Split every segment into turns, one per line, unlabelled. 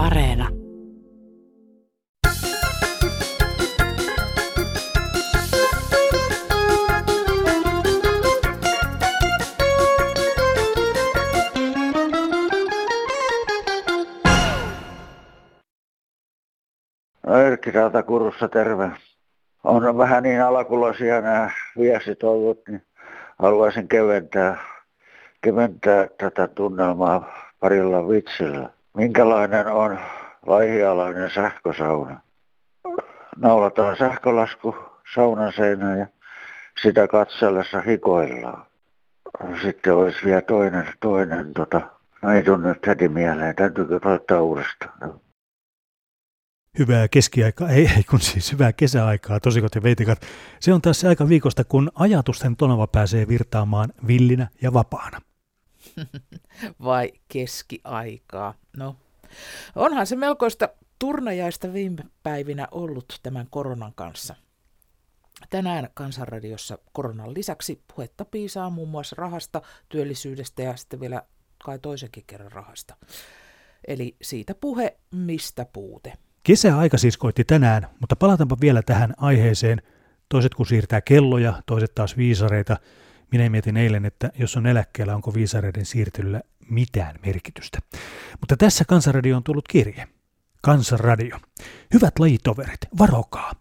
Areena.
Erkki täältä Kurussa, terve. On vähän niin alakuloisia nämä viestit ollut, niin haluaisin keventää, keventää tätä tunnelmaa parilla vitsillä. Minkälainen on laihialainen sähkösauna? Naulataan sähkölasku saunan seinään ja sitä katsellessa hikoillaan. Sitten olisi vielä toinen, toinen tota, no ei tunnu nyt heti mieleen, täytyykö soittaa uudestaan
hyvää keskiaikaa, ei, ei kun siis hyvää kesäaikaa, tosikot ja veitikat. Se on taas se aika viikosta, kun ajatusten tonava pääsee virtaamaan villinä ja vapaana.
Vai keskiaikaa? No, onhan se melkoista turnajaista viime päivinä ollut tämän koronan kanssa. Tänään Kansanradiossa koronan lisäksi puhetta piisaa muun muassa rahasta, työllisyydestä ja sitten vielä kai toisenkin kerran rahasta. Eli siitä puhe, mistä puute.
Kesäaika siis koitti tänään, mutta palataanpa vielä tähän aiheeseen. Toiset kun siirtää kelloja, toiset taas viisareita. Minä mietin eilen, että jos on eläkkeellä, onko viisareiden siirtelyllä mitään merkitystä. Mutta tässä Kansanradio on tullut kirje. Kansanradio. Hyvät lajitoverit, varokaa.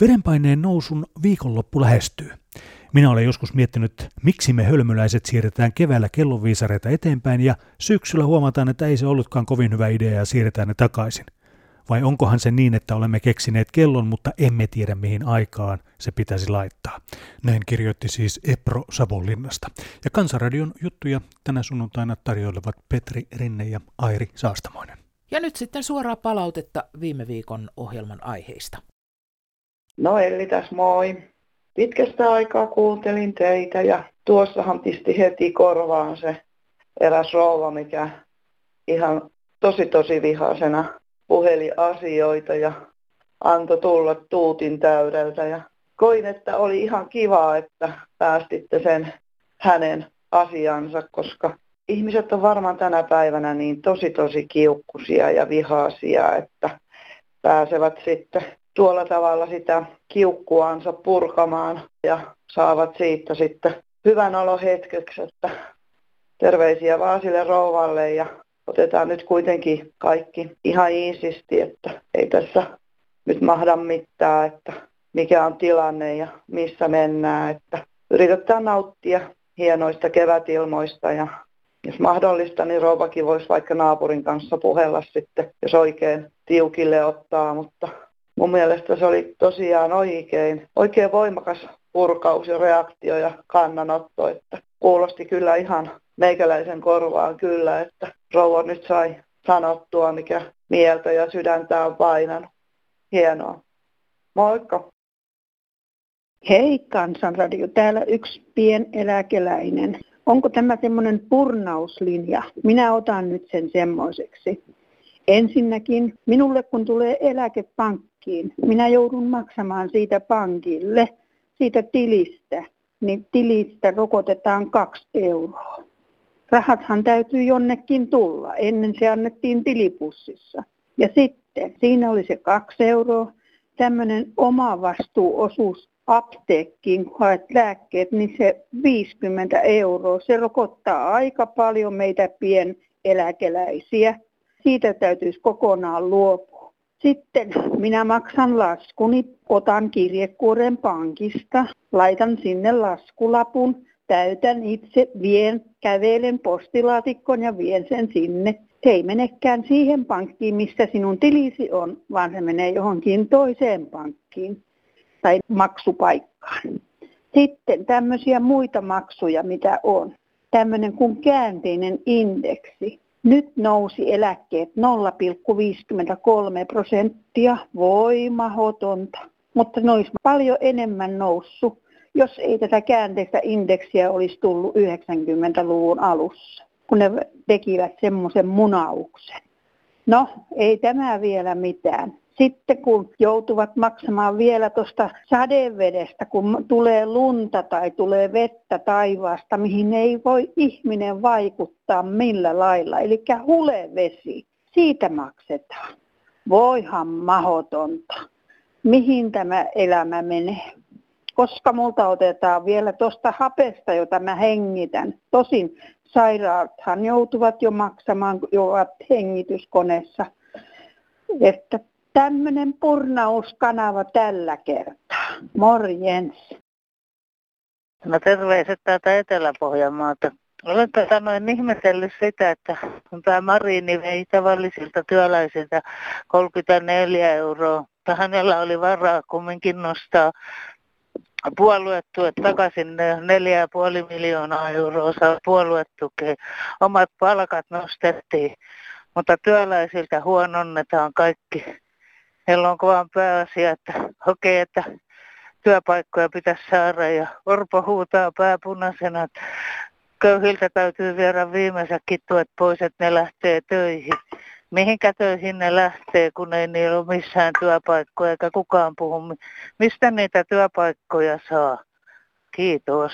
Verenpaineen nousun viikonloppu lähestyy. Minä olen joskus miettinyt, miksi me hölmöläiset siirretään keväällä kellonviisareita eteenpäin ja syksyllä huomataan, että ei se ollutkaan kovin hyvä idea ja siirretään ne takaisin. Vai onkohan se niin, että olemme keksineet kellon, mutta emme tiedä mihin aikaan se pitäisi laittaa? Näin kirjoitti siis Epro Savonlinnasta. Ja Kansanradion juttuja tänä sunnuntaina tarjoilevat Petri Rinne ja Airi Saastamoinen.
Ja nyt sitten suoraa palautetta viime viikon ohjelman aiheista.
No Elli tässä moi. Pitkästä aikaa kuuntelin teitä ja tuossahan pisti heti korvaan se eräs rouva, mikä ihan tosi tosi vihaisena puheli asioita ja antoi tulla tuutin täydeltä. Ja koin, että oli ihan kiva, että päästitte sen hänen asiansa, koska ihmiset on varmaan tänä päivänä niin tosi tosi kiukkusia ja vihaisia, että pääsevät sitten tuolla tavalla sitä kiukkuansa purkamaan ja saavat siitä sitten hyvän olo hetkeksi, että terveisiä vaan sille rouvalle ja otetaan nyt kuitenkin kaikki ihan iisisti, että ei tässä nyt mahda mitään, että mikä on tilanne ja missä mennään, että yritetään nauttia hienoista kevätilmoista ja jos mahdollista, niin rouvakin voisi vaikka naapurin kanssa puhella sitten, jos oikein tiukille ottaa, mutta mun mielestä se oli tosiaan oikein, oikein voimakas purkaus ja reaktio ja kannanotto, että kuulosti kyllä ihan meikäläisen korvaan kyllä, että rouva nyt sai sanottua, mikä mieltä ja sydäntä on painanut. Hienoa. Moikka.
Hei Kansanradio, täällä yksi pieneläkeläinen. Onko tämä semmoinen purnauslinja? Minä otan nyt sen semmoiseksi. Ensinnäkin, minulle kun tulee eläkepankkiin, minä joudun maksamaan siitä pankille, siitä tilistä, niin tilistä rokotetaan kaksi euroa rahathan täytyy jonnekin tulla. Ennen se annettiin tilipussissa. Ja sitten siinä oli se kaksi euroa, tämmöinen oma vastuuosuus apteekkiin, kun haet lääkkeet, niin se 50 euroa. Se rokottaa aika paljon meitä pieneläkeläisiä. Siitä täytyisi kokonaan luopua. Sitten minä maksan laskuni, otan kirjekuoren pankista, laitan sinne laskulapun täytän itse, vien, kävelen postilaatikkoon ja vien sen sinne. Se ei menekään siihen pankkiin, missä sinun tilisi on, vaan se menee johonkin toiseen pankkiin tai maksupaikkaan. Sitten tämmöisiä muita maksuja, mitä on. Tämmöinen kuin käänteinen indeksi. Nyt nousi eläkkeet 0,53 prosenttia, voimahotonta, mutta ne olisi paljon enemmän noussut, jos ei tätä käänteistä indeksiä olisi tullut 90-luvun alussa, kun ne tekivät semmoisen munauksen. No, ei tämä vielä mitään. Sitten kun joutuvat maksamaan vielä tuosta sadevedestä, kun tulee lunta tai tulee vettä taivaasta, mihin ei voi ihminen vaikuttaa millä lailla, eli hulevesi. siitä maksetaan. Voihan mahotonta. Mihin tämä elämä menee? Koska multa otetaan vielä tuosta hapesta, jota mä hengitän. Tosin sairaathan joutuvat jo maksamaan, jo ovat hengityskoneessa. Että tämmöinen purnauskanava tällä kertaa. Morjens.
No terveiset täältä Etelä-Pohjanmaalta. Olen noin ihmetellyt sitä, että kun tämä Marini vei tavallisilta työläisiltä 34 euroa, mutta hänellä oli varaa kumminkin nostaa puoluetuet takaisin 4,5 miljoonaa euroa saa puoluetukea. Omat palkat nostettiin, mutta työläisiltä huononnetaan kaikki. Heillä on kovan pääasia, että okei, okay, että työpaikkoja pitäisi saada ja Orpo huutaa pääpunaisena, että köyhiltä täytyy viedä viimeisetkin tuet pois, että ne lähtee töihin. Mihinkä töihin ne lähtee, kun ei niillä ole missään työpaikkoja eikä kukaan puhu. Mistä niitä työpaikkoja saa? Kiitos.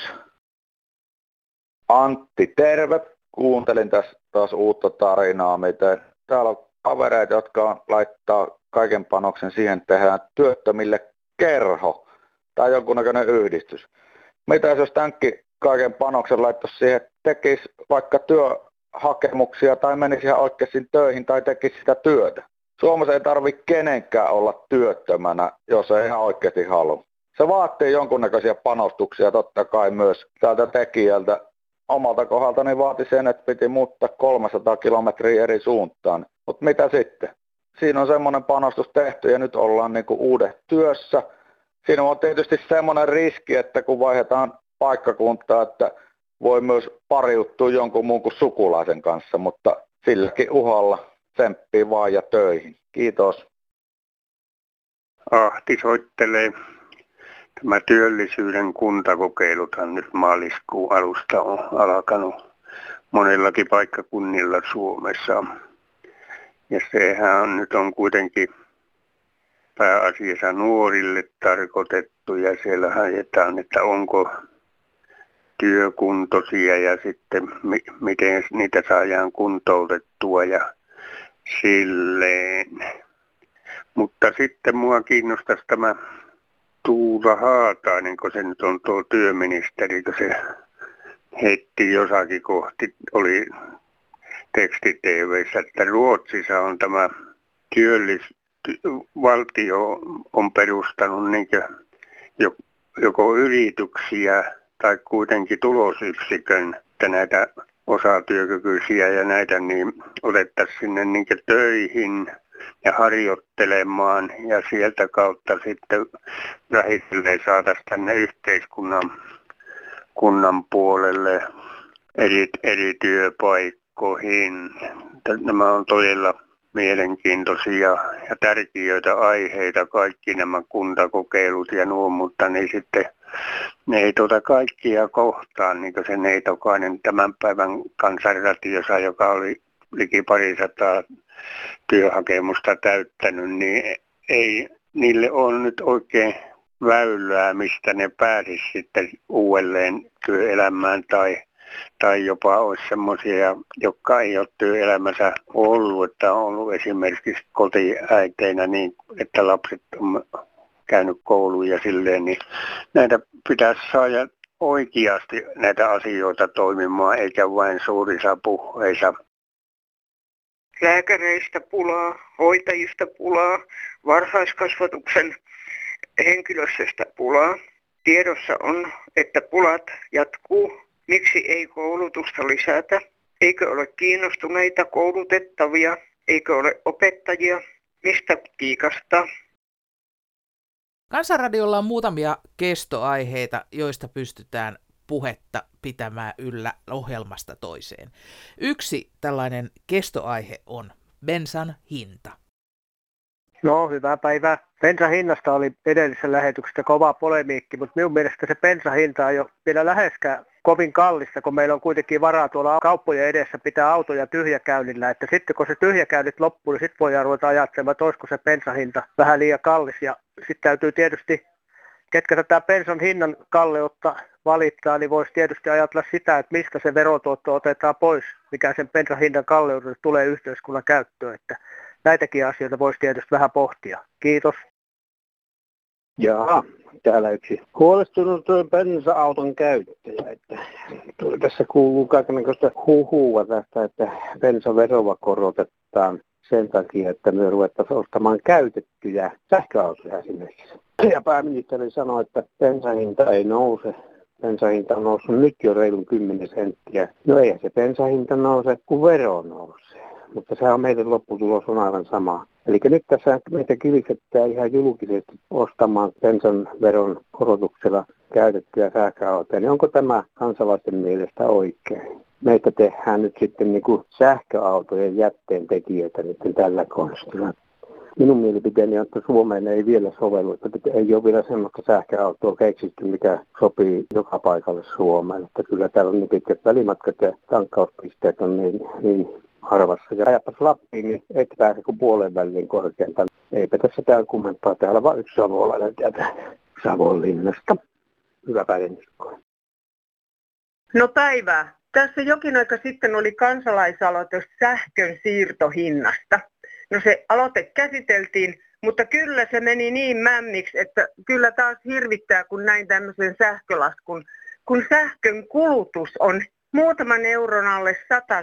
Antti, terve. Kuuntelin tässä taas uutta tarinaa, miten täällä on kavereita, jotka laittaa kaiken panoksen siihen, että tehdään työttömille kerho tai jonkunnäköinen yhdistys. Mitä jos tämänkin kaiken panoksen laittaisi siihen, tekisi vaikka työhakemuksia tai menisi ihan oikeasti töihin tai tekisi sitä työtä. Suomessa ei tarvitse kenenkään olla työttömänä, jos ei ihan oikeasti halua. Se vaatii jonkunnäköisiä panostuksia totta kai myös tältä tekijältä. Omalta kohdalta niin vaati sen, että piti muuttaa 300 kilometriä eri suuntaan. Mutta mitä sitten? Siinä on semmoinen panostus tehty ja nyt ollaan niin kuin uudet työssä. Siinä on tietysti semmoinen riski, että kun vaihdetaan paikkakuntaa, että voi myös pariuttua jonkun muun kuin sukulaisen kanssa, mutta silläkin uhalla tsemppii vaan ja töihin. Kiitos.
Ahti soittelee. Tämä työllisyyden kuntakokeiluthan nyt maaliskuun alusta on alkanut monellakin paikkakunnilla Suomessa. Ja sehän on, nyt on kuitenkin pääasiassa nuorille tarkoitettu ja siellä haetaan, että onko työkuntoisia ja sitten mi- miten niitä saadaan kuntoutettua ja silleen. Mutta sitten mua kiinnostaisi tämä Tuula Haatainen, kun se nyt on tuo työministeri, kun se heitti jossakin kohti, oli teksti että Ruotsissa on tämä työllis, valtio on perustanut niin joko yrityksiä tai kuitenkin tulosyksikön, että näitä osatyökykyisiä ja näitä niin otettaisiin sinne niin töihin ja harjoittelemaan ja sieltä kautta sitten vähitellen saataisiin tänne yhteiskunnan kunnan puolelle eri, eri työpaikkoihin. Nämä on todella mielenkiintoisia ja tärkeitä aiheita, kaikki nämä kuntakokeilut ja nuo, mutta niin sitten ne ei tuota kaikkia kohtaan, niin kuin se neitokainen tämän päivän kansanratiossa, joka oli liki parisataa työhakemusta täyttänyt, niin ei niille ole nyt oikein väylää, mistä ne pääsisi sitten uudelleen työelämään tai, tai jopa olisi semmoisia, jotka ei ole työelämässä ollut, että on ollut esimerkiksi kotiäiteinä niin, että lapset on käynyt kouluun ja silleen, niin näitä pitäisi saada oikeasti näitä asioita toimimaan, eikä vain suurissa puheissa.
Lääkäreistä pulaa, hoitajista pulaa, varhaiskasvatuksen henkilöstöstä pulaa. Tiedossa on, että pulat jatkuu. Miksi ei koulutusta lisätä? Eikö ole kiinnostuneita koulutettavia? Eikö ole opettajia? Mistä kiikastaa?
Kansanradiolla on muutamia kestoaiheita, joista pystytään puhetta pitämään yllä ohjelmasta toiseen. Yksi tällainen kestoaihe on bensan hinta.
No, hyvää päivää. Bensan hinnasta oli edellisessä lähetyksessä kova polemiikki, mutta minun mielestä se bensan hinta ei ole vielä läheskään kovin kallista, kun meillä on kuitenkin varaa tuolla kauppojen edessä pitää autoja tyhjäkäynnillä. Että sitten kun se tyhjäkäynnit loppuu, niin sitten voidaan ruveta ajattelemaan, että olisiko se bensahinta vähän liian kallis. Ja sitten täytyy tietysti, ketkä tätä bensan hinnan kalleutta
valittaa, niin voisi tietysti ajatella sitä, että mistä se verotuotto otetaan pois, mikä sen bensan hinnan kalleudelle tulee yhteiskunnan käyttöön. Että näitäkin asioita voisi tietysti vähän pohtia. Kiitos.
Jaa, täällä yksi huolestunut bensa-auton käyttäjä. Että tässä kuuluu kaikenlaista huhua tästä, että bensaveroa korotetaan sen takia, että me ruvettaisiin ostamaan käytettyjä sähköautoja esimerkiksi. Ja pääministeri sanoi, että bensahinta ei nouse. Bensahinta on noussut nyt jo reilun 10 senttiä. No ei se bensahinta nouse, kun vero nousee. Mutta sehän on meidän lopputulos on aivan sama. Eli nyt tässä meitä kivisettää ihan julkisesti ostamaan bensan veron korotuksella käytettyjä sähköautoja. Niin onko tämä kansalaisten mielestä oikein? Meitä tehdään nyt sitten niin kuin sähköautojen jätteen tekijöitä nyt tällä konstilla. Minun mielipiteeni on, että Suomeen ei vielä sovellu, että ei ole vielä semmoista sähköautoa keksitty, mikä sopii joka paikalle Suomeen. Että kyllä täällä on niin pitkät välimatkat ja tankkauspisteet on niin, niin harvassa. Ja ajapas Lappiin, niin et pääse kuin puolen väliin korkeintaan. Eipä tässä täällä kummempaa. Täällä vain yksi savolainen täältä Savonlinnasta. Hyvä päivä.
No päivää. Tässä jokin aika sitten oli kansalaisaloite sähkön siirtohinnasta. No se aloite käsiteltiin, mutta kyllä se meni niin mämmiksi, että kyllä taas hirvittää, kun näin tämmöisen sähkölaskun. Kun sähkön kulutus on muutaman euron alle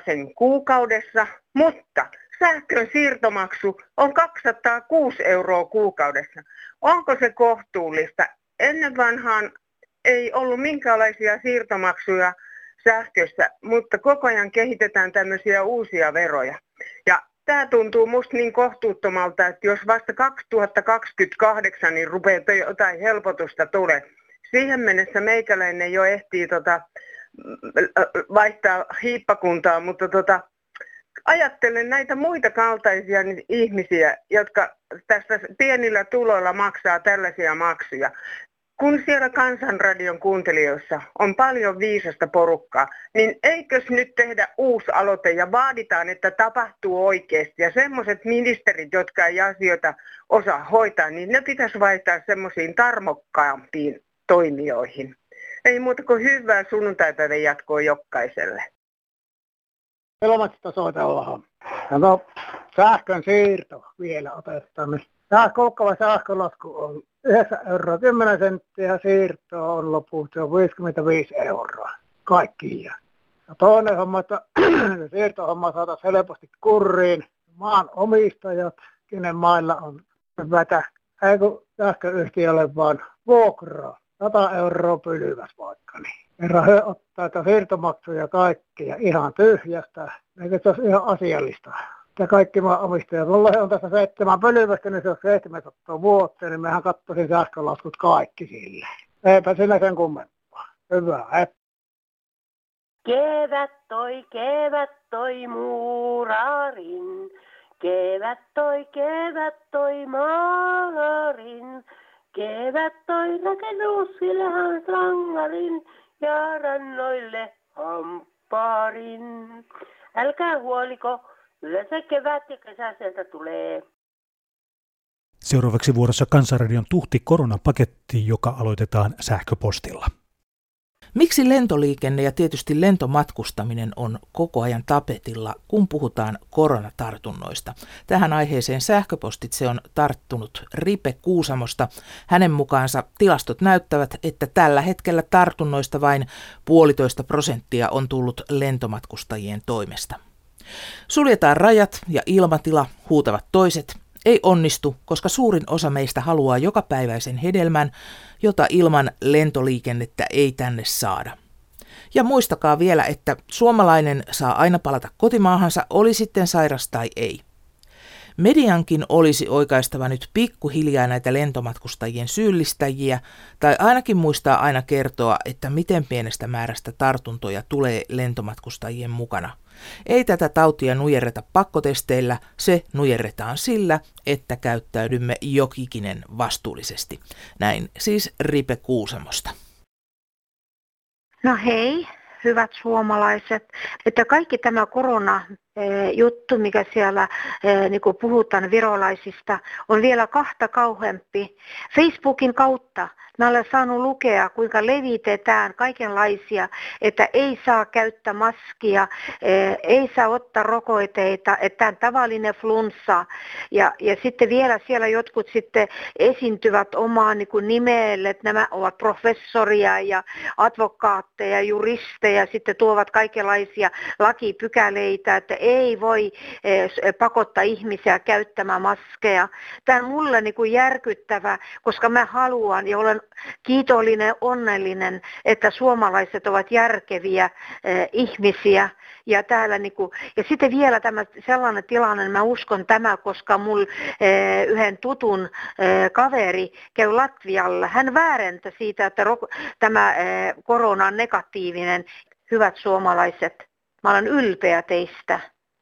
sen kuukaudessa, mutta sähkön siirtomaksu on 206 euroa kuukaudessa. Onko se kohtuullista? Ennen vanhaan ei ollut minkäänlaisia siirtomaksuja sähkössä, mutta koko ajan kehitetään tämmöisiä uusia veroja. Ja tämä tuntuu musta niin kohtuuttomalta, että jos vasta 2028 niin rupeaa jotain helpotusta tulee. Siihen mennessä meikäläinen jo ehtii tota, vaihtaa hiippakuntaa, mutta tota, ajattelen näitä muita kaltaisia ihmisiä, jotka tässä pienillä tuloilla maksaa tällaisia maksuja kun siellä Kansanradion kuuntelijoissa on paljon viisasta porukkaa, niin eikös nyt tehdä uusi aloite ja vaaditaan, että tapahtuu oikeasti. Ja semmoiset ministerit, jotka ei asioita osaa hoitaa, niin ne pitäisi vaihtaa semmoisiin tarmokkaampiin toimijoihin. Ei muuta kuin hyvää sunnuntaipäivän jatkoa jokaiselle.
Elomatsista soitellaan. No, sähkön siirto vielä otetaan. Tämä kokkava sähkölasku on 9 euroa 10 senttiä, siirto on lopulta se on 55 euroa kaikkiin. Ja toinen homma, että siirtohomma saataisiin helposti kuriin. Maan omistajat, kenen mailla on vätä, ei kun sähköyhtiölle vaan vuokraa. 100 euroa pylyväs vaikka. Niin. Herra he ottaa siirtomaksuja kaikkia ihan tyhjästä. Eikö se olisi ihan asiallista? Ja kaikki maan omistajat. Mulla on tässä seitsemän pölyvästä, niin se on 700 vuotta, niin mehän katsoisin sähkölaskut kaikki sille. Eipä sinä sen kummempaa. Hyvä, et.
Kevät toi, kevät toi muurarin. Kevät toi, kevät toi maalarin. Kevät toi rakennusilhan sangarin ja rannoille hampaarin. Älkää huoliko, Yleensä kevät ja kesä sieltä tulee.
Seuraavaksi vuorossa Kansanradion tuhti koronapaketti, joka aloitetaan sähköpostilla.
Miksi lentoliikenne ja tietysti lentomatkustaminen on koko ajan tapetilla, kun puhutaan koronatartunnoista? Tähän aiheeseen sähköpostitse on tarttunut Ripe Kuusamosta. Hänen mukaansa tilastot näyttävät, että tällä hetkellä tartunnoista vain puolitoista prosenttia on tullut lentomatkustajien toimesta. Suljetaan rajat ja ilmatila, huutavat toiset. Ei onnistu, koska suurin osa meistä haluaa jokapäiväisen hedelmän, jota ilman lentoliikennettä ei tänne saada. Ja muistakaa vielä, että suomalainen saa aina palata kotimaahansa, oli sitten sairas tai ei. Mediankin olisi oikaistava nyt pikkuhiljaa näitä lentomatkustajien syyllistäjiä, tai ainakin muistaa aina kertoa, että miten pienestä määrästä tartuntoja tulee lentomatkustajien mukana. Ei tätä tautia nujerreta pakkotesteillä, se nujerretaan sillä, että käyttäydymme jokikinen vastuullisesti. Näin siis Ripe Kuusamosta.
No hei, hyvät suomalaiset, että kaikki tämä korona juttu, mikä siellä niin kuin puhutaan virolaisista, on vielä kahta kauheampi. Facebookin kautta Mä olen saanut lukea, kuinka levitetään kaikenlaisia, että ei saa käyttää maskia, ei saa ottaa rokoteita, että on tavallinen flunssa. Ja, ja sitten vielä siellä jotkut sitten esiintyvät omaan niin kuin nimelle, että nämä ovat professoria ja advokaatteja, juristeja, sitten tuovat kaikenlaisia lakipykäleitä, että ei voi eh, pakottaa ihmisiä käyttämään maskeja. Tämä on mulle niin kuin järkyttävä, koska mä haluan ja olen kiitollinen, onnellinen, että suomalaiset ovat järkeviä eh, ihmisiä. Ja, täällä niinku, ja sitten vielä tämä sellainen tilanne, mä uskon tämä, koska mul eh, yhden tutun eh, kaveri käy Latvialla. Hän väärentä siitä, että tämä eh, korona on negatiivinen. Hyvät suomalaiset, mä olen ylpeä teistä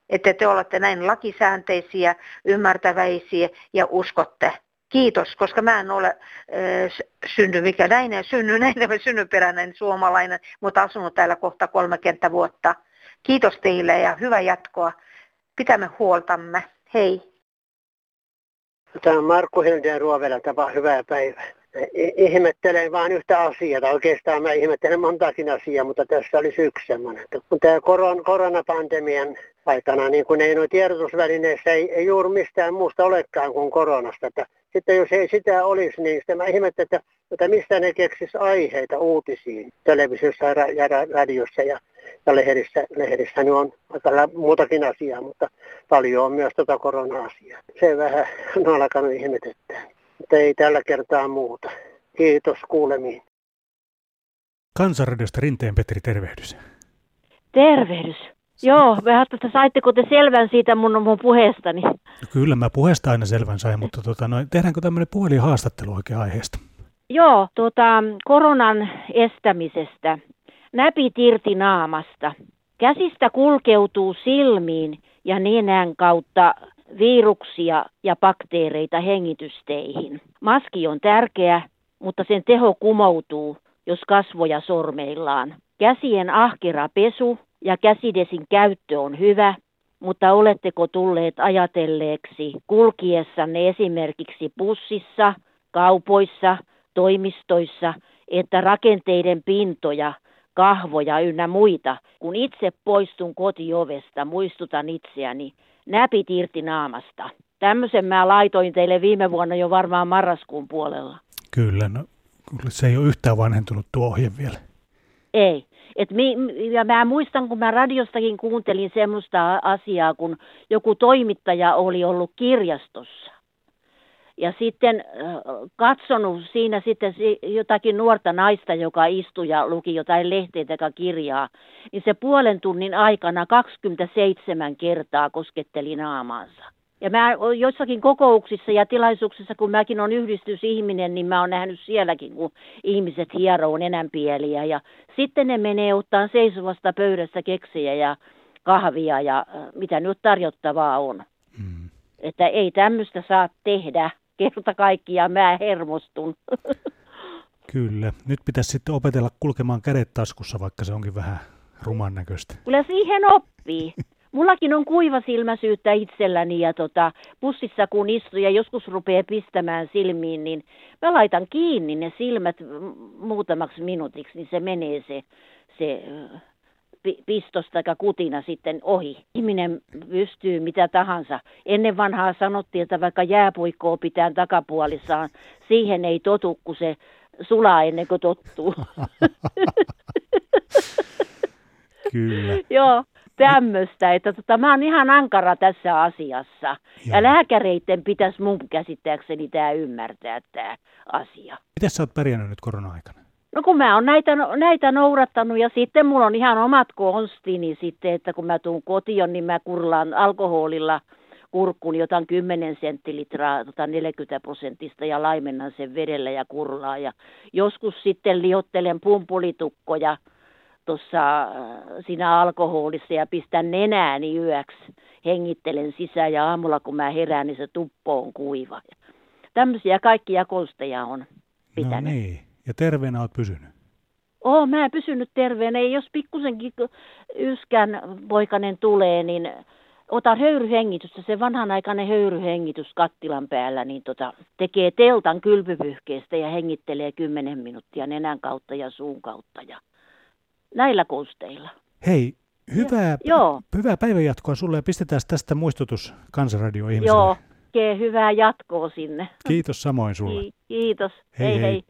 että te olette näin lakisäänteisiä, ymmärtäväisiä ja uskotte. Kiitos, koska mä en ole äh, synny mikä näin, synny näin, synnyperäinen suomalainen, mutta asunut täällä kohta 30 vuotta. Kiitos teille ja hyvää jatkoa. Pitämme huoltamme. Hei.
Tämä on Markku Hilden Ruovela tapa hyvää päivää. Ihmettelen vain yhtä asiaa. Oikeastaan mä ihmettelen montakin asiaa, mutta tässä olisi yksi semmoinen. Kun tämä koron, koronapandemian aikana, niin kun ei noin tiedotusvälineissä ei, ei juuri mistään muusta olekaan kuin koronasta. Että sitten jos ei sitä olisi, niin sitten mä ihmettelen, että, että mistä ne keksis aiheita uutisiin televisiossa ja radiossa ja, ja lehdissä. Lehdissä niin on aika muutakin asiaa, mutta paljon on myös tuota korona-asiaa. Se vähän on alkanut ihmetettää. Mutta ei tällä kertaa muuta. Kiitos kuulemiin.
Kansanradiosta Rinteen Petri, tervehdys.
Tervehdys. Joo, vähän, että saitteko te selvän siitä mun, mun puheestani? No
kyllä, mä puheesta aina selvän sain, mutta tota, no, tehdäänkö tämmöinen puhelinhaastattelu oikein aiheesta?
Joo, tota, koronan estämisestä. Näpit irti naamasta. Käsistä kulkeutuu silmiin ja nenän kautta viruksia ja bakteereita hengitysteihin. Maski on tärkeä, mutta sen teho kumoutuu, jos kasvoja sormeillaan. Käsien ahkera pesu ja käsidesin käyttö on hyvä, mutta oletteko tulleet ajatelleeksi kulkiessanne esimerkiksi bussissa, kaupoissa, toimistoissa, että rakenteiden pintoja, kahvoja ynnä muita, kun itse poistun kotiovesta, muistutan itseäni, näpit irti naamasta. Tämmöisen mä laitoin teille viime vuonna jo varmaan marraskuun puolella.
Kyllä, no, se ei ole yhtään vanhentunut tuo ohje vielä.
Ei. Et mi, ja mä muistan, kun mä radiostakin kuuntelin semmoista asiaa, kun joku toimittaja oli ollut kirjastossa. Ja sitten katsonut siinä sitten jotakin nuorta naista, joka istui ja luki jotain lehteä tai kirjaa, niin se puolen tunnin aikana 27 kertaa kosketteli naamaansa. Ja mä joissakin kokouksissa ja tilaisuuksissa, kun mäkin on yhdistysihminen, niin mä oon nähnyt sielläkin, kun ihmiset hieroo enänpieliä. Ja sitten ne menee ottaa seisovasta pöydästä keksejä ja kahvia ja äh, mitä nyt tarjottavaa on. Mm. Että ei tämmöistä saa tehdä. Kerta kaikkiaan mä hermostun.
Kyllä. Nyt pitäisi sitten opetella kulkemaan kädet taskussa, vaikka se onkin vähän ruman näköistä.
Kyllä siihen oppii. Mullakin on kuiva silmäsyyttä itselläni ja tota, bussissa kun istuu ja joskus rupeaa pistämään silmiin, niin mä laitan kiinni ne silmät muutamaksi minuutiksi, niin se menee se, se pistosta tai kutina sitten ohi. Ihminen pystyy mitä tahansa. Ennen vanhaa sanottiin, että vaikka jääpuikkoa pitää takapuolissaan, siihen ei totu, kun se sulaa ennen kuin tottuu.
Kyllä.
Joo, tämmöistä, että tota, mä oon ihan ankara tässä asiassa. Joo. Ja lääkäreiden pitäisi mun käsittääkseni tämä ymmärtää tämä asia.
Miten sä oot pärjännyt nyt korona-aikana?
No kun mä oon näitä, näitä nourattanut ja sitten mulla on ihan omat konstini sitten, että kun mä tuun kotiin, niin mä kurlaan alkoholilla kurkkuun jotain 10 senttilitraa, tota 40 prosentista ja laimennan sen vedellä ja kurlaa. Ja joskus sitten liottelen pumpulitukkoja tuossa äh, siinä alkoholissa ja pistän nenääni yöksi. Hengittelen sisään ja aamulla kun mä herään, niin se tuppo on kuiva. Tämmöisiä kaikkia konsteja on pitänyt.
No niin, ja terveenä oot pysynyt?
Oo, mä en pysynyt terveenä. Jos pikkusenkin yskän poikanen tulee, niin otan höyryhengitystä, se vanhanaikainen höyryhengitys kattilan päällä, niin tota, tekee teltan kylpypyhkeestä ja hengittelee 10 minuuttia nenän kautta ja suun kautta ja näillä konsteilla.
Hei, hyvää,
ja, joo.
hyvää päivänjatkoa sulle ja pistetään tästä muistutus Kansanradio-ihmisille.
Joo, oikein hyvää jatkoa sinne.
Kiitos samoin sulle.
Kiitos.
Hei hei. hei.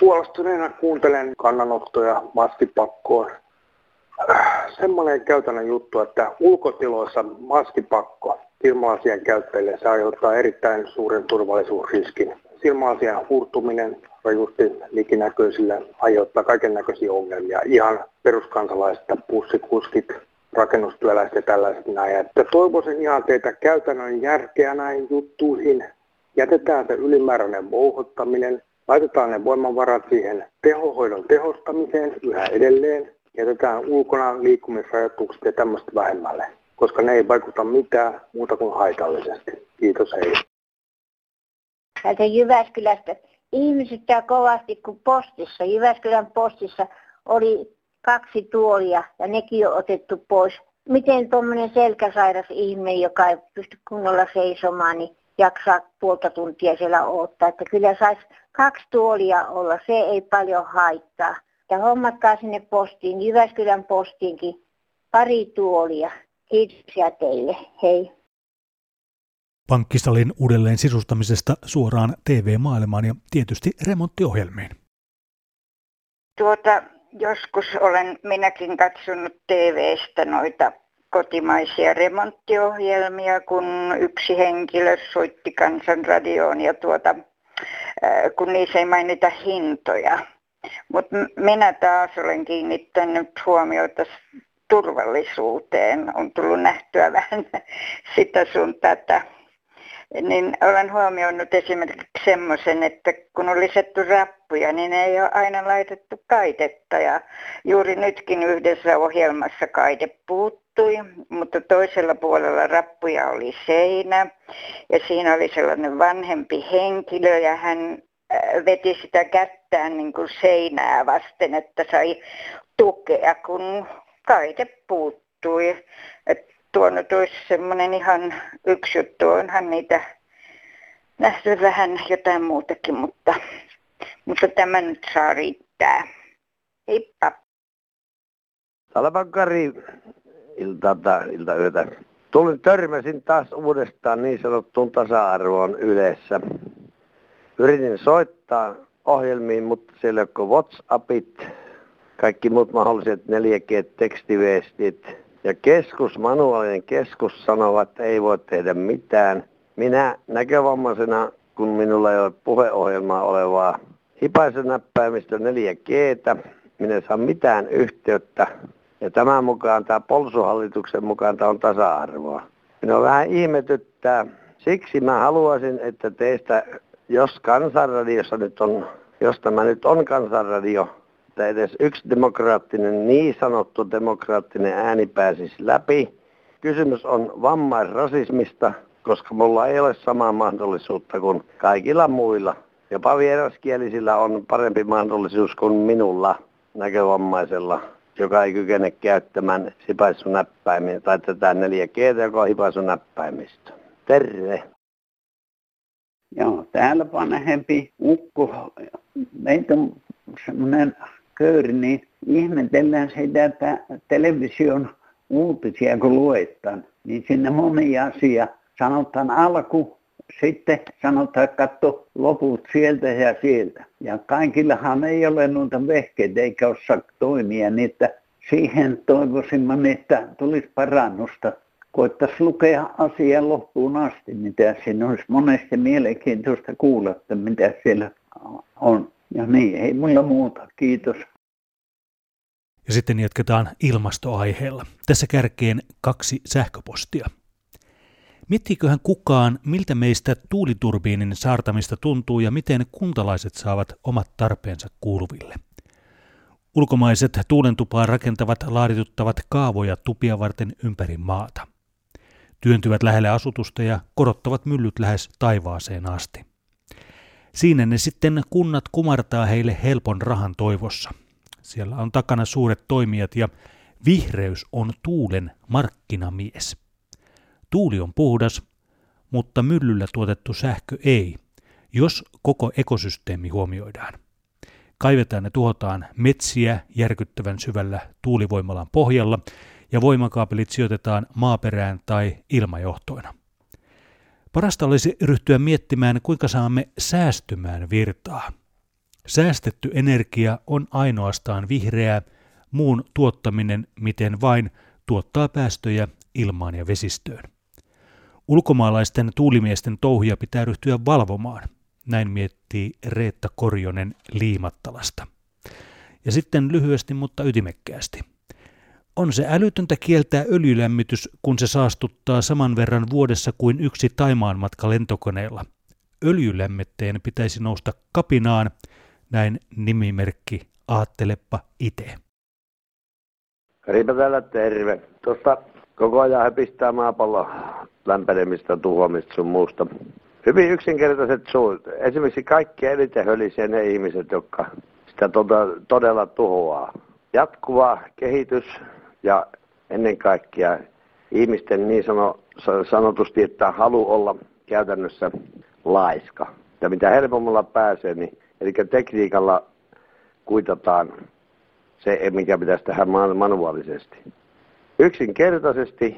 Huolestuneena kuuntelen kannanottoja maskipakkoon. Semmoinen käytännön juttu, että ulkotiloissa maskipakko silmälasien käyttäjille se aiheuttaa erittäin suuren turvallisuusriskin. Silmälasien hurtuminen rajusti likinäköisille aiheuttaa kaiken näköisiä ongelmia. Ihan peruskansalaiset, pussikuskit, rakennustyöläiset ja tällaiset näin. Että toivoisin ihan teitä käytännön järkeä näihin juttuihin. Jätetään se ylimääräinen vouhottaminen, laitetaan ne voimavarat siihen tehohoidon tehostamiseen yhä edelleen. Jätetään ulkona liikkumisrajoitukset ja tämmöistä vähemmälle, koska ne ei vaikuta mitään muuta kuin haitallisesti. Kiitos hei.
Täältä Jyväskylästä. Ihmiset kovasti, kun postissa, Jyväskylän postissa oli kaksi tuolia ja nekin on otettu pois. Miten tuommoinen selkäsairas ihminen, joka ei pysty kunnolla seisomaan, niin jaksaa puolta tuntia siellä odottaa. Että kyllä saisi kaksi tuolia olla, se ei paljon haittaa. Ja hommatkaa sinne postiin, Jyväskylän postiinkin, pari tuolia. Kiitoksia teille, hei.
Pankkisalin uudelleen sisustamisesta suoraan TV-maailmaan ja tietysti remonttiohjelmiin.
Tuota, joskus olen minäkin katsonut TVstä noita kotimaisia remonttiohjelmia, kun yksi henkilö soitti kansanradioon ja tuota, kun niissä ei mainita hintoja. Mutta minä taas olen kiinnittänyt huomiota turvallisuuteen. On tullut nähtyä vähän sitä sun tätä niin olen huomioinut esimerkiksi semmoisen, että kun on lisätty rappuja, niin ei ole aina laitettu kaitetta. Ja juuri nytkin yhdessä ohjelmassa kaite puuttui, mutta toisella puolella rappuja oli seinä. Ja siinä oli sellainen vanhempi henkilö ja hän äh, veti sitä kättään niin kuin seinää vasten, että sai tukea, kun kaite puuttui. Et tuo nyt olisi semmoinen ihan yksi juttu. Onhan niitä nähty vähän jotain muutakin, mutta, mutta tämä nyt saa riittää. Heippa.
Talvankari, ilta, iltayötä. Tulin, törmäsin taas uudestaan niin sanottuun tasa-arvoon yleensä. Yritin soittaa ohjelmiin, mutta siellä ole WhatsAppit, kaikki muut mahdolliset 4G-tekstiviestit, ja keskus, manuaalinen keskus sanoo, että ei voi tehdä mitään. Minä näkövammaisena, kun minulla ei ole puheohjelmaa olevaa hipaisen näppäimistä 4G, minä en saa mitään yhteyttä. Ja tämän mukaan, tämä Polsuhallituksen mukaan, tämä on tasa-arvoa. Minua vähän ihmetyttää. Siksi mä haluaisin, että teistä, jos kansanradiossa nyt on, jos tämä nyt on kansanradio, että edes yksi demokraattinen, niin sanottu demokraattinen ääni pääsisi läpi. Kysymys on vammaisrasismista, koska mulla ei ole samaa mahdollisuutta kuin kaikilla muilla. Jopa vieraskielisillä on parempi mahdollisuus kuin minulla näkövammaisella, joka ei kykene käyttämään hipaisunäppäimiä tai tätä 4G, joka on hipaisunäppäimistä. Terve!
Joo, täällä vanhempi ukko. Meitä on semmoinen köyri, niin ihmetellään sitä, että television uutisia kun luetaan, niin sinne moni asia sanotaan alku, sitten sanotaan, katso loput sieltä ja sieltä. Ja kaikillahan ei ole noita vehkeitä eikä osaa toimia, niin että siihen toivoisin, että tulisi parannusta. Koittaisi lukea asian loppuun asti, mitä siinä olisi monesti mielenkiintoista kuulla, että mitä siellä on. Ja niin, ei mulla muuta. Kiitos.
Ja sitten jatketaan ilmastoaiheella. Tässä kärkeen kaksi sähköpostia. Miettiiköhän kukaan, miltä meistä tuuliturbiinin saartamista tuntuu ja miten kuntalaiset saavat omat tarpeensa kuuluville? Ulkomaiset tuulentupaa rakentavat laadituttavat kaavoja tupia varten ympäri maata. Työntyvät lähelle asutusta ja korottavat myllyt lähes taivaaseen asti. Siinä ne sitten kunnat kumartaa heille helpon rahan toivossa. Siellä on takana suuret toimijat ja Vihreys on tuulen markkinamies. Tuuli on puhdas, mutta myllyllä tuotettu sähkö ei, jos koko ekosysteemi huomioidaan. Kaivetaan ja tuhotaan metsiä järkyttävän syvällä tuulivoimalan pohjalla ja voimakaapelit sijoitetaan maaperään tai ilmajohtoina. Parasta olisi ryhtyä miettimään, kuinka saamme säästymään virtaa. Säästetty energia on ainoastaan vihreää, muun tuottaminen miten vain tuottaa päästöjä ilmaan ja vesistöön. Ulkomaalaisten tuulimiesten touhia pitää ryhtyä valvomaan, näin miettii Reetta Korjonen Liimattalasta. Ja sitten lyhyesti, mutta ytimekkäästi. On se älytöntä kieltää öljylämmitys, kun se saastuttaa saman verran vuodessa kuin yksi Taimaan matka lentokoneella. Öljylämmitteen pitäisi nousta kapinaan, näin nimimerkki Aattelepa itse.
Riipä täällä terve. Tuosta koko ajan häpistää maapallon lämpenemistä, tuhoamista sun muusta. Hyvin yksinkertaiset suut. Esimerkiksi kaikki eniten hölisee ne ihmiset, jotka sitä todella, todella tuhoaa. Jatkuva kehitys ja ennen kaikkea ihmisten niin sano, sanotusti, että halu olla käytännössä laiska. Ja mitä helpommalla pääsee, niin eli tekniikalla kuitataan se, mikä pitäisi tehdä manuaalisesti. Yksinkertaisesti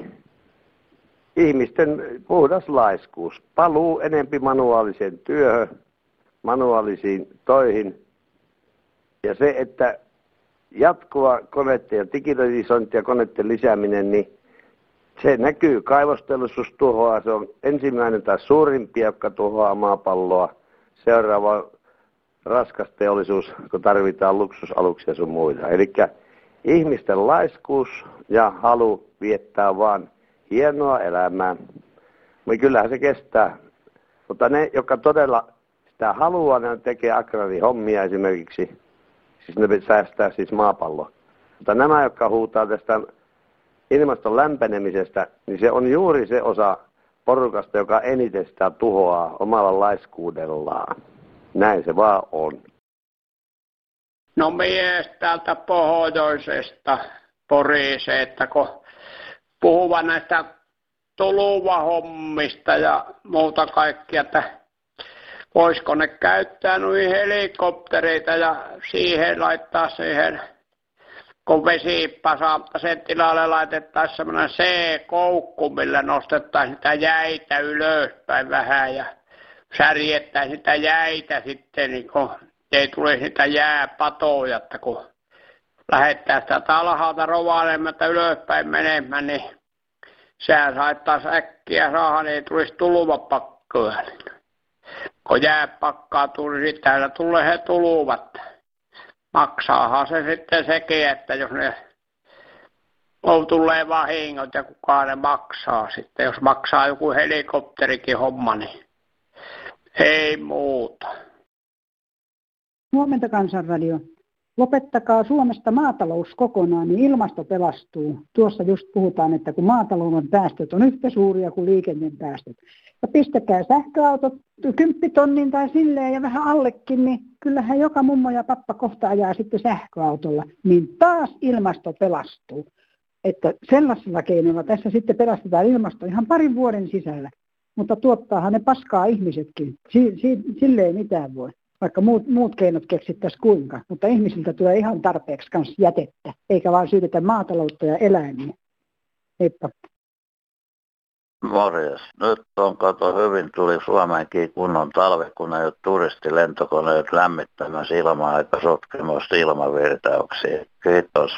ihmisten puhdas laiskuus, paluu enempi manuaaliseen työhön, manuaalisiin toihin. Ja se, että jatkuva koneiden ja digitalisointi ja koneiden lisääminen, niin se näkyy kaivosteollisuus tuhoaa. Se on ensimmäinen tai suurimpia, joka tuhoaa maapalloa. Seuraava raskas teollisuus, kun tarvitaan luksusaluksia sun muita. Eli ihmisten laiskuus ja halu viettää vaan hienoa elämää. Mutta kyllähän se kestää. Mutta ne, jotka todella sitä haluaa, ne tekee hommia esimerkiksi. Siis ne säästää siis maapallo. Mutta nämä, jotka huutaa tästä ilmaston lämpenemisestä, niin se on juuri se osa porukasta, joka eniten sitä tuhoaa omalla laiskuudellaan. Näin se vaan on.
No mies täältä pohjoisesta porise, että kun puhuva näistä tuluvahommista ja muuta kaikkia, että voisiko ne käyttää noin helikoptereita ja siihen laittaa siihen, kun vesipasa sen tilalle laitettaisiin semmoinen C-koukku, millä nostettaisiin sitä jäitä ylöspäin vähän ja särjettäisiin sitä jäitä sitten, niin kun ei tule sitä jääpatoja, että kun lähettää sitä alhaalta rovailemmatta ylöspäin menemään, niin sehän saittaisi äkkiä saada, niin ei tulisi tulvapakkoja. Kun jääpakkaa tuli, niin täällä tulee he tuluvat. Maksaahan se sitten sekin, että jos ne on tulee vahingot ja kukaan ne maksaa sitten. Jos maksaa joku helikopterikin homma, niin ei muuta.
Huomenta Kansanradio. Lopettakaa Suomesta maatalous kokonaan, niin ilmasto pelastuu. Tuossa just puhutaan, että kun maatalouden päästöt on yhtä suuria kuin liikenteen päästöt. Ja pistäkää sähköautot kymppitonnin tai silleen ja vähän allekin, niin kyllähän joka mummo ja pappa kohta ajaa sitten sähköautolla. Niin taas ilmasto pelastuu. Että sellaisella keinoilla tässä sitten pelastetaan ilmasto ihan parin vuoden sisällä. Mutta tuottaahan ne paskaa ihmisetkin. Si- si- silleen mitään voi vaikka muut, muut keinot keksittäisiin kuinka, mutta ihmisiltä tulee ihan tarpeeksi kans jätettä, eikä vaan syytetä maataloutta ja eläimiä. Heippa.
Morjes. Nyt on kato hyvin tuli Suomeenkin kunnon talve, kun ei ole turistilentokoneet lämmittämässä ilmaa eikä sotkemassa ilmavirtauksia. Kiitos.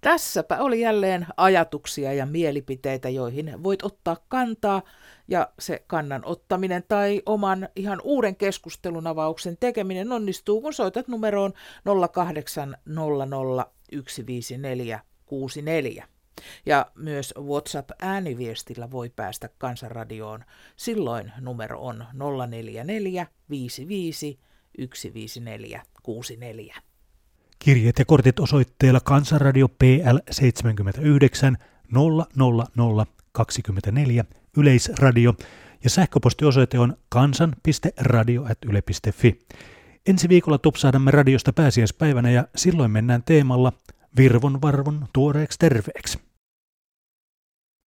Tässäpä oli jälleen ajatuksia ja mielipiteitä, joihin voit ottaa kantaa ja se kannan ottaminen tai oman ihan uuden keskustelun avauksen tekeminen onnistuu, kun soitat numeroon 0800 Ja myös WhatsApp-ääniviestillä voi päästä Kansanradioon. Silloin numero on 044 55 154 64.
Kirjeet ja kortit osoitteella Kansanradio PL 79 00024 Yleisradio ja sähköpostiosoite on kansan.radio.yle.fi. Ensi viikolla tupsahdamme radiosta pääsiäispäivänä ja silloin mennään teemalla virvon varvon tuoreeksi terveeksi.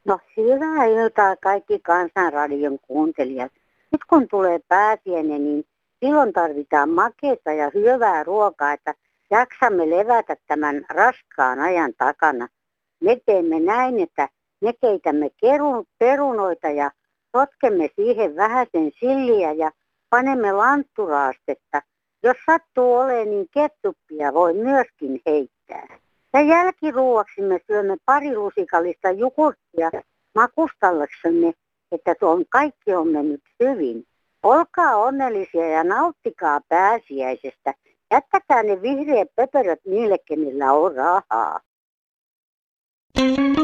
No hyvää iltaa kaikki Kansanradion kuuntelijat. Nyt kun tulee pääsiäinen, niin silloin tarvitaan makeita ja hyvää ruokaa, että jaksamme levätä tämän raskaan ajan takana. Me teemme näin, että me keitämme kerun, perunoita ja sotkemme siihen vähäsen silliä ja panemme lantturaastetta. Jos sattuu olemaan, niin kettuppia voi myöskin heittää. Ja jälkiruuaksi me syömme pari lusikallista jukurttia makustallaksemme, että tuon kaikki on mennyt hyvin. Olkaa onnellisia ja nauttikaa pääsiäisestä. Jättäkää ne vihreät pöperöt niille, kenellä on rahaa. You.